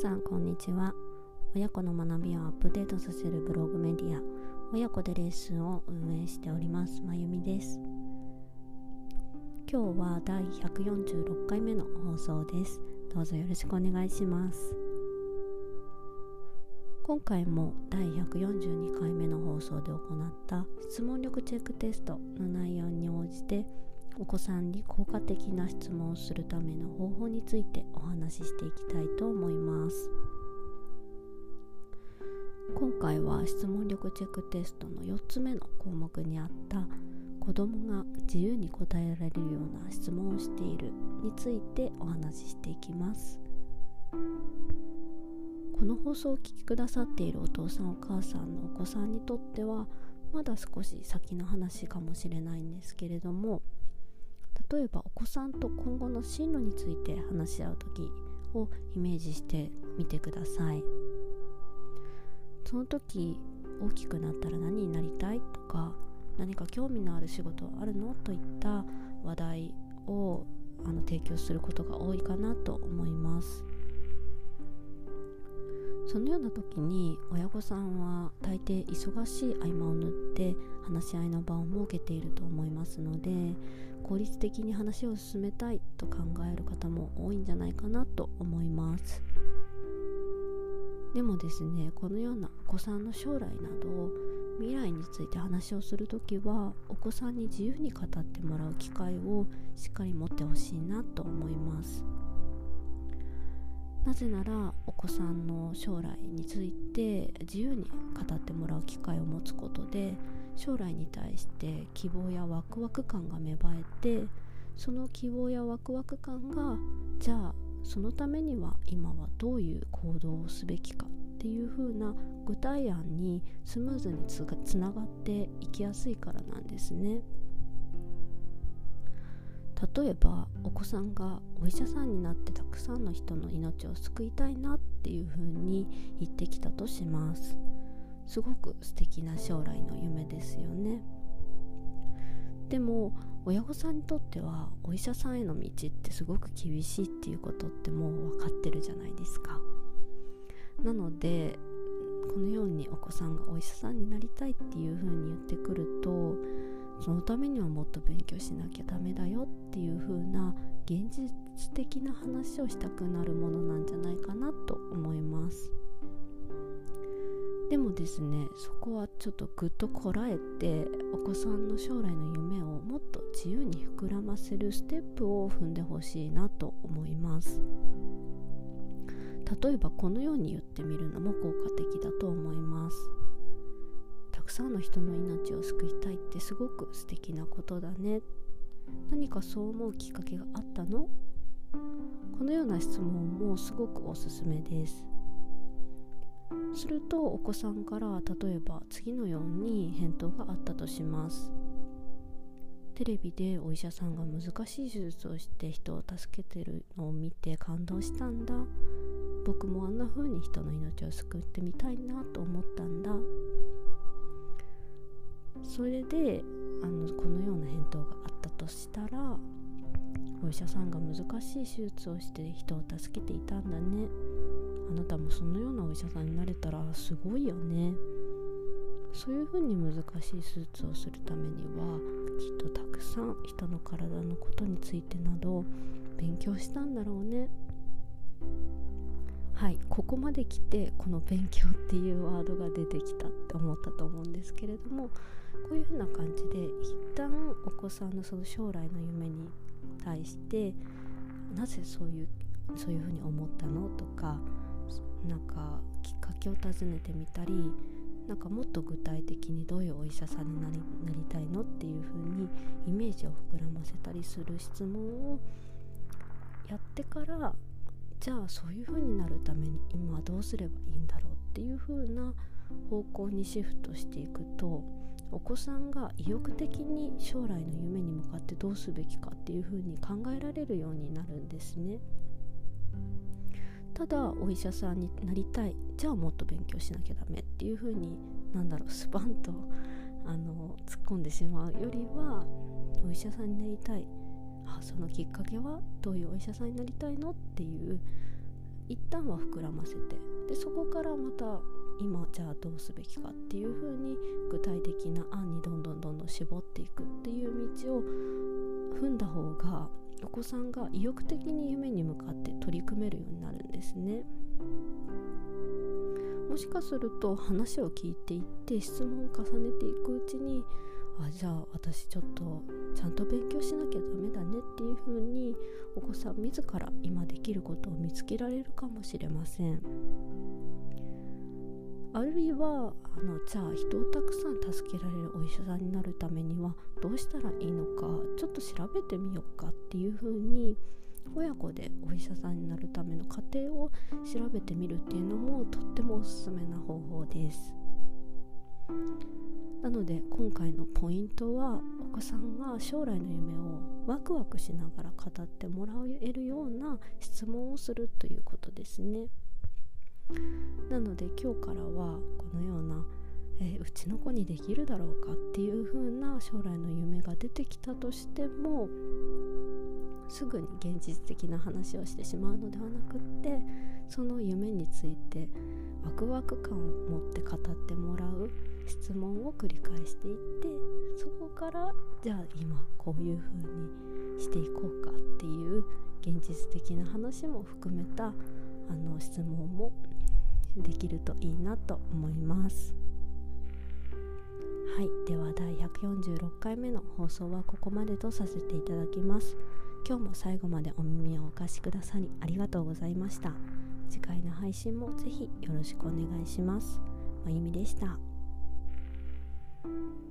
さんこんにちは。親子の学びをアップデートさせるブログメディア親子でレッスンを運営しておりますまゆみです。今日は第146回目の放送です。どうぞよろしくお願いします。今回も第142回目の放送で行った質問力チェックテストの内容に応じてお子さんに効果的な質問をするための方法についてお話ししていきたいと思います。今回は質問力チェックテストの4つ目の項目にあった子どもが自由に答えられるような質問をしているについてお話ししていきます。この放送をお聴きくださっているお父さんお母さんのお子さんにとってはまだ少し先の話かもしれないんですけれども例えばお子さんと今後の進路について話し合う時をイメージしてみてください。その時大きくなったら何になりたいとか何か興味のある仕事はあるのといった話題をあの提供することが多いかなと思います。そのような時に親御さんは大抵忙しい合間を縫って話し合いの場を設けていると思いますので効率的に話を進めたいと考える方も多いんじゃないかなと思います。でもですねこのようなお子さんの将来など未来について話をする時はお子さんに自由に語ってもらう機会をしっかり持ってほしいなと思います。なぜならお子さんの将来について自由に語ってもらう機会を持つことで将来に対して希望やワクワク感が芽生えてその希望やワクワク感がじゃあそのためには今はどういう行動をすべきかっていう風な具体案にスムーズにつながっていきやすいからなんですね。例えばお子さんがお医者さんになってたくさんの人の命を救いたいなっていう風に言ってきたとしますすごく素敵な将来の夢ですよね。でも親御さんにとってはお医者さんへの道ってすごく厳しいっていうことってもう分かってるじゃないですか。なのでこのようにお子さんがお医者さんになりたいっていう風に言ってくるとそのためにはもっと勉強しなきゃダメだよっていう風な現実的な話をしたくなるものなんじゃないかなと思いでもですねそこはちょっとぐっとこらえてお子さんの将来の夢をもっと自由に膨らませるステップを踏んでほしいなと思います。例えばこのように言ってみるのも効果的だと思います。たくさんの人の命を救いたいってすごく素敵なことだね。何かそう思うきっかけがあったの？このような質問もすごくおすすめです。するとお子さんから例えば次のように返答があったとします。テレビでお医者さんが難しい手術をして人を助けてるのを見て感動したんだ。僕もあんな風に人の命を救ってみたいなと思ったんだ。それであのこのような返答があったとしたらお医者さんが難しい手術をして人を助けていたんだね。あなたもそのようなお医者さんになれたらすごいよね。そういうふうに難しい手術をするためにはきっとたくさん人の体のことについてなど勉強したんだろうね。はいここまで来てこの勉強っていうワードが出てきたって思ったと思うんですけれどもこういうふうな感じで一旦お子さんのその将来の夢に対してなぜそういうそういうふうに思ったのとかなんかきっかけを尋ねてみたりなんかもっと具体的にどういうお医者さんになりなりたいのっていう風にイメージを膨らませたりする質問をやってからじゃあそういう風になるために今はどうすればいいんだろうっていう風な方向にシフトしていくとお子さんが意欲的に将来の夢に向かってどうすべきかっていう風に考えられるようになるんですね。ただお医者さんになりたい。じゃあもっと勉強しなきゃダメっていう風になんだろうスパンとあの突っ込んでしまうよりはお医者さんになりたい。あそのきっかけはどういうお医者さんになりたいのっていう一旦は膨らませて。でそこからまた今じゃあどうすべきかっていう風に具体的な案にどんどんどんどん絞っていくっていう道を踏んだ方がお子さんが意欲的に夢に向かって取り組めるようになるんですね。もしかすると話を聞いていって質問を重ねていくうちにあじゃあ私ちょっとちゃんと勉強しなきゃダメだねっていう風にお子さん自ら今できることを見つけられるかもしれませんあるいはあのじゃあ人をたくさん助けられるお医者さんになるためにはどうしたらいいのかちょっと調べてみようかっていう風に親子でお医者さんになるための過程を調べてみるっていうのもとってもおすすめな方法です。なので今回のポイントはお子さんが将来の夢をワクワクしながら語ってもらえるような質問をするということですね。なので今日からはこのような、えー、うちの子にできるだろうかっていう風な将来の夢が出てきたとしてもすぐに現実的な話をしてしまうのではなくってその夢についてワクワク感を持って語ってもらう質問を繰り返していってそこからじゃあ今こういう風にしていこうかっていう現実的な話も含めたあの質問もできるといいなと思います。はいでは第146回目の放送はここまでとさせていただきます。今日も最後までお耳をお貸しくださりありがとうございました。次回の配信もぜひよろしくお願いします。まゆみでした。thank you